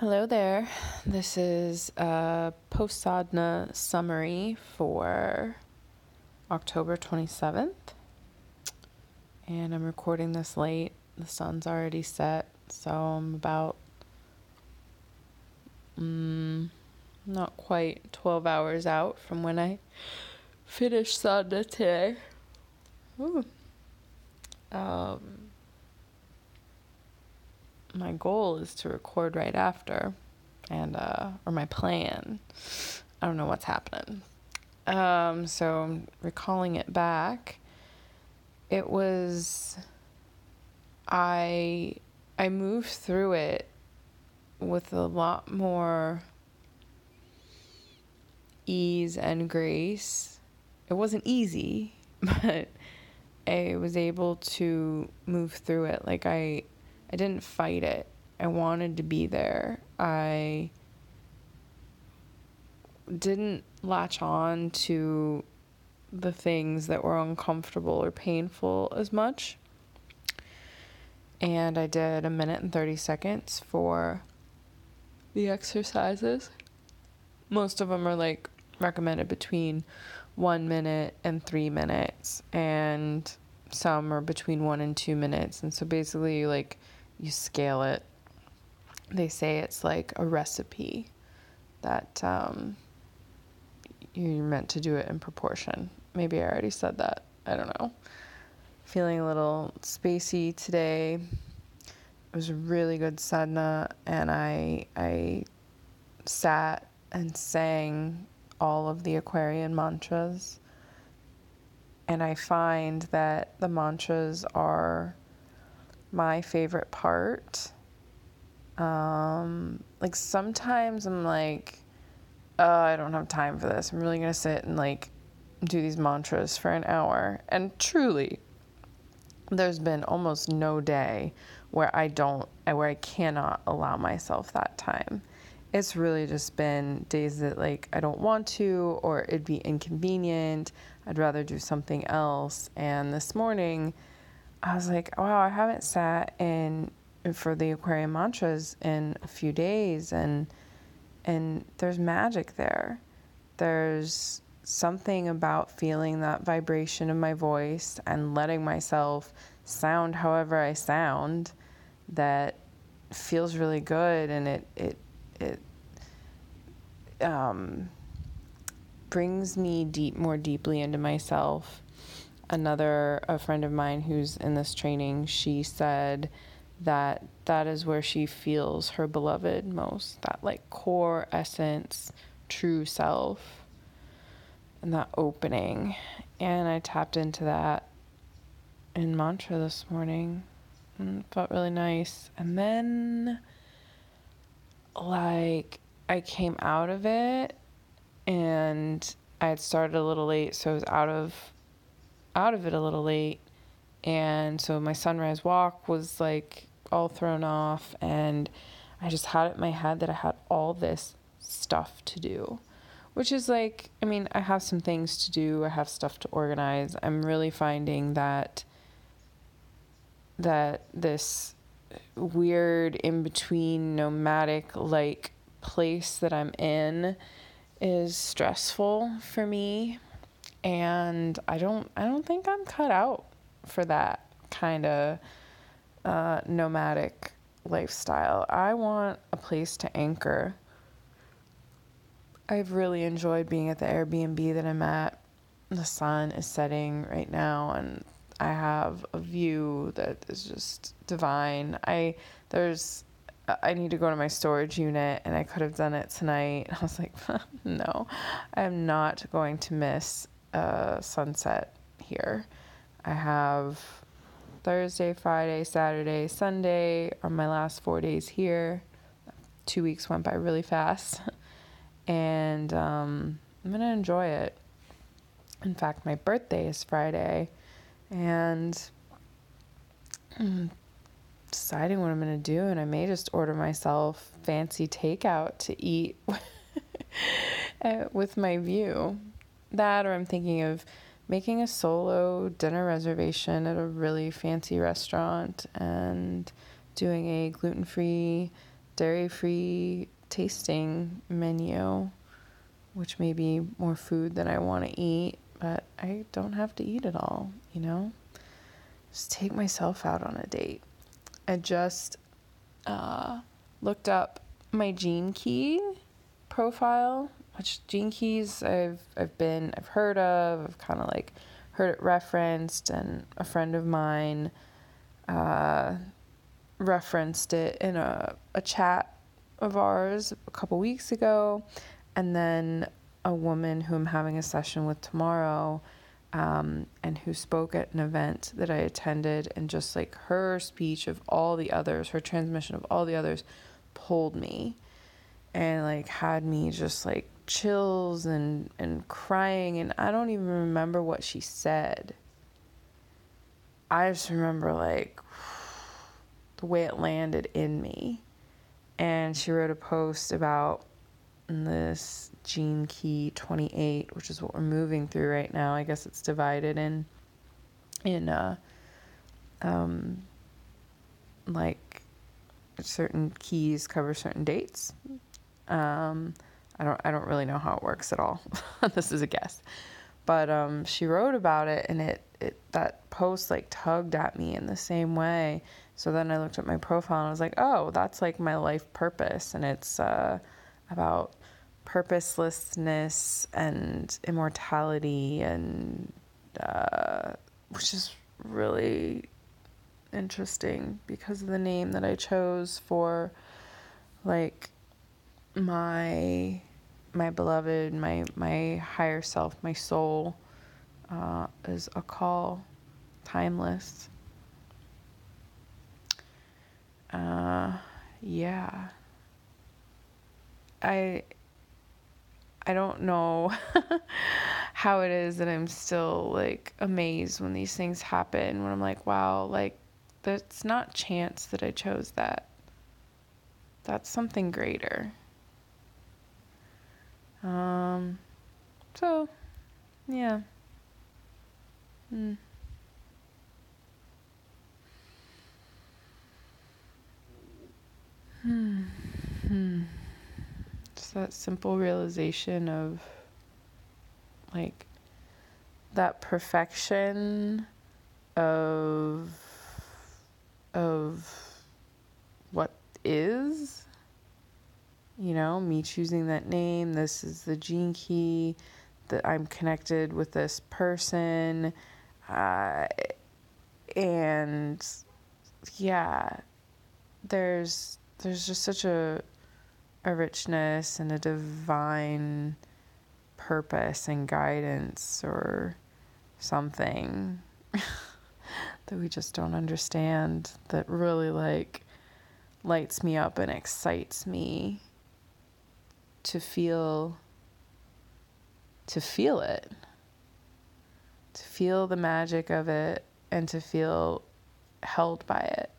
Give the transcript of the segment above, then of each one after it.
Hello there. This is a post sadhana summary for October 27th. And I'm recording this late. The sun's already set, so I'm about mm, not quite 12 hours out from when I finished sadhana today. Ooh. Um, my goal is to record right after, and uh, or my plan. I don't know what's happening. Um, so recalling it back, it was. I I moved through it with a lot more ease and grace. It wasn't easy, but I was able to move through it. Like I I didn't fight it. I wanted to be there. I didn't latch on to the things that were uncomfortable or painful as much. And I did a minute and 30 seconds for the exercises. Most of them are like recommended between one minute and three minutes, and some are between one and two minutes. And so basically, like, you scale it. They say it's like a recipe that um, you're meant to do it in proportion. Maybe I already said that. I don't know. Feeling a little spacey today. It was a really good sadhana, and I I sat and sang all of the Aquarian mantras. And I find that the mantras are my favorite part. Um, like sometimes I'm like, oh, I don't have time for this. I'm really gonna sit and like do these mantras for an hour. And truly, there's been almost no day where I don't, where I cannot allow myself that time. It's really just been days that like I don't want to, or it'd be inconvenient. I'd rather do something else. And this morning, I was like, wow, I haven't sat in for the Aquarian mantras in a few days, and and there's magic there. There's something about feeling that vibration of my voice and letting myself sound however I sound that feels really good, and it it it um, brings me deep more deeply into myself another a friend of mine who's in this training she said that that is where she feels her beloved most that like core essence true self and that opening. And i tapped into that in mantra this morning and felt really nice. And then like i came out of it and i had started a little late so i was out of out of it a little late. And so my sunrise walk was like all thrown off. And I just had it in my head that I had all this stuff to do, which is like, I mean, I have some things to do, I have stuff to organize. I'm really finding that that this weird in between nomadic like place that I'm in is stressful for me and I don't I don't think I'm cut out for that kind of uh, nomadic lifestyle. I want a place to anchor. I've really enjoyed being at the Airbnb that I'm at. The sun is setting right now and I have a view that is just divine. I there's I need to go to my storage unit and I could have done it tonight. I was like, no, I'm not going to miss a sunset here. I have Thursday, Friday, Saturday, Sunday are my last four days here. Two weeks went by really fast, and um, I'm gonna enjoy it. In fact, my birthday is Friday, and I'm deciding what I'm gonna do, and I may just order myself fancy takeout to eat with my view that, or I'm thinking of making a solo dinner reservation at a really fancy restaurant and doing a gluten free dairy free tasting menu, which may be more food than I want to eat, but I don't have to eat it all, you know? Just take myself out on a date. I just uh, looked up my Gene Key profile, which Gene Keys I've I've been I've heard of, I've kind of like heard it referenced, and a friend of mine uh, referenced it in a, a chat of ours a couple weeks ago, and then a woman who I'm having a session with tomorrow. Um, and who spoke at an event that I attended, and just like her speech of all the others, her transmission of all the others pulled me and like had me just like chills and and crying and I don't even remember what she said. I just remember like the way it landed in me. And she wrote a post about this gene key 28, which is what we're moving through right now. I guess it's divided in in uh um like certain keys cover certain dates. Um I don't I don't really know how it works at all. this is a guess. But um, she wrote about it and it, it that post like tugged at me in the same way. So then I looked at my profile and I was like, oh, that's like my life purpose and it's uh, about purposelessness and immortality and uh, which is really interesting because of the name that I chose for like my my beloved, my my higher self, my soul, uh, is a call, timeless. Uh, yeah. I I don't know how it is that I'm still like amazed when these things happen when I'm like, wow, like that's not chance that I chose that. That's something greater. Um, so, yeah. Hmm. Hmm. Hmm. Just that simple realization of like that perfection of what is you know, choosing that name, this is the gene key, that I'm connected with this person. Uh, and yeah, there's there's just such a a richness and a divine purpose and guidance or something that we just don't understand that really like lights me up and excites me to feel to feel it. To feel the magic of it and to feel held by it.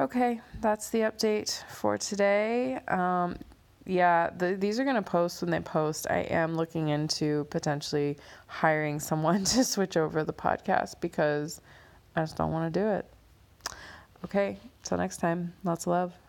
Okay that's the update for today. Um, yeah the, these are going to post when they post. I am looking into potentially hiring someone to switch over the podcast because i just don't want to do it. Okay till next time. Lots of love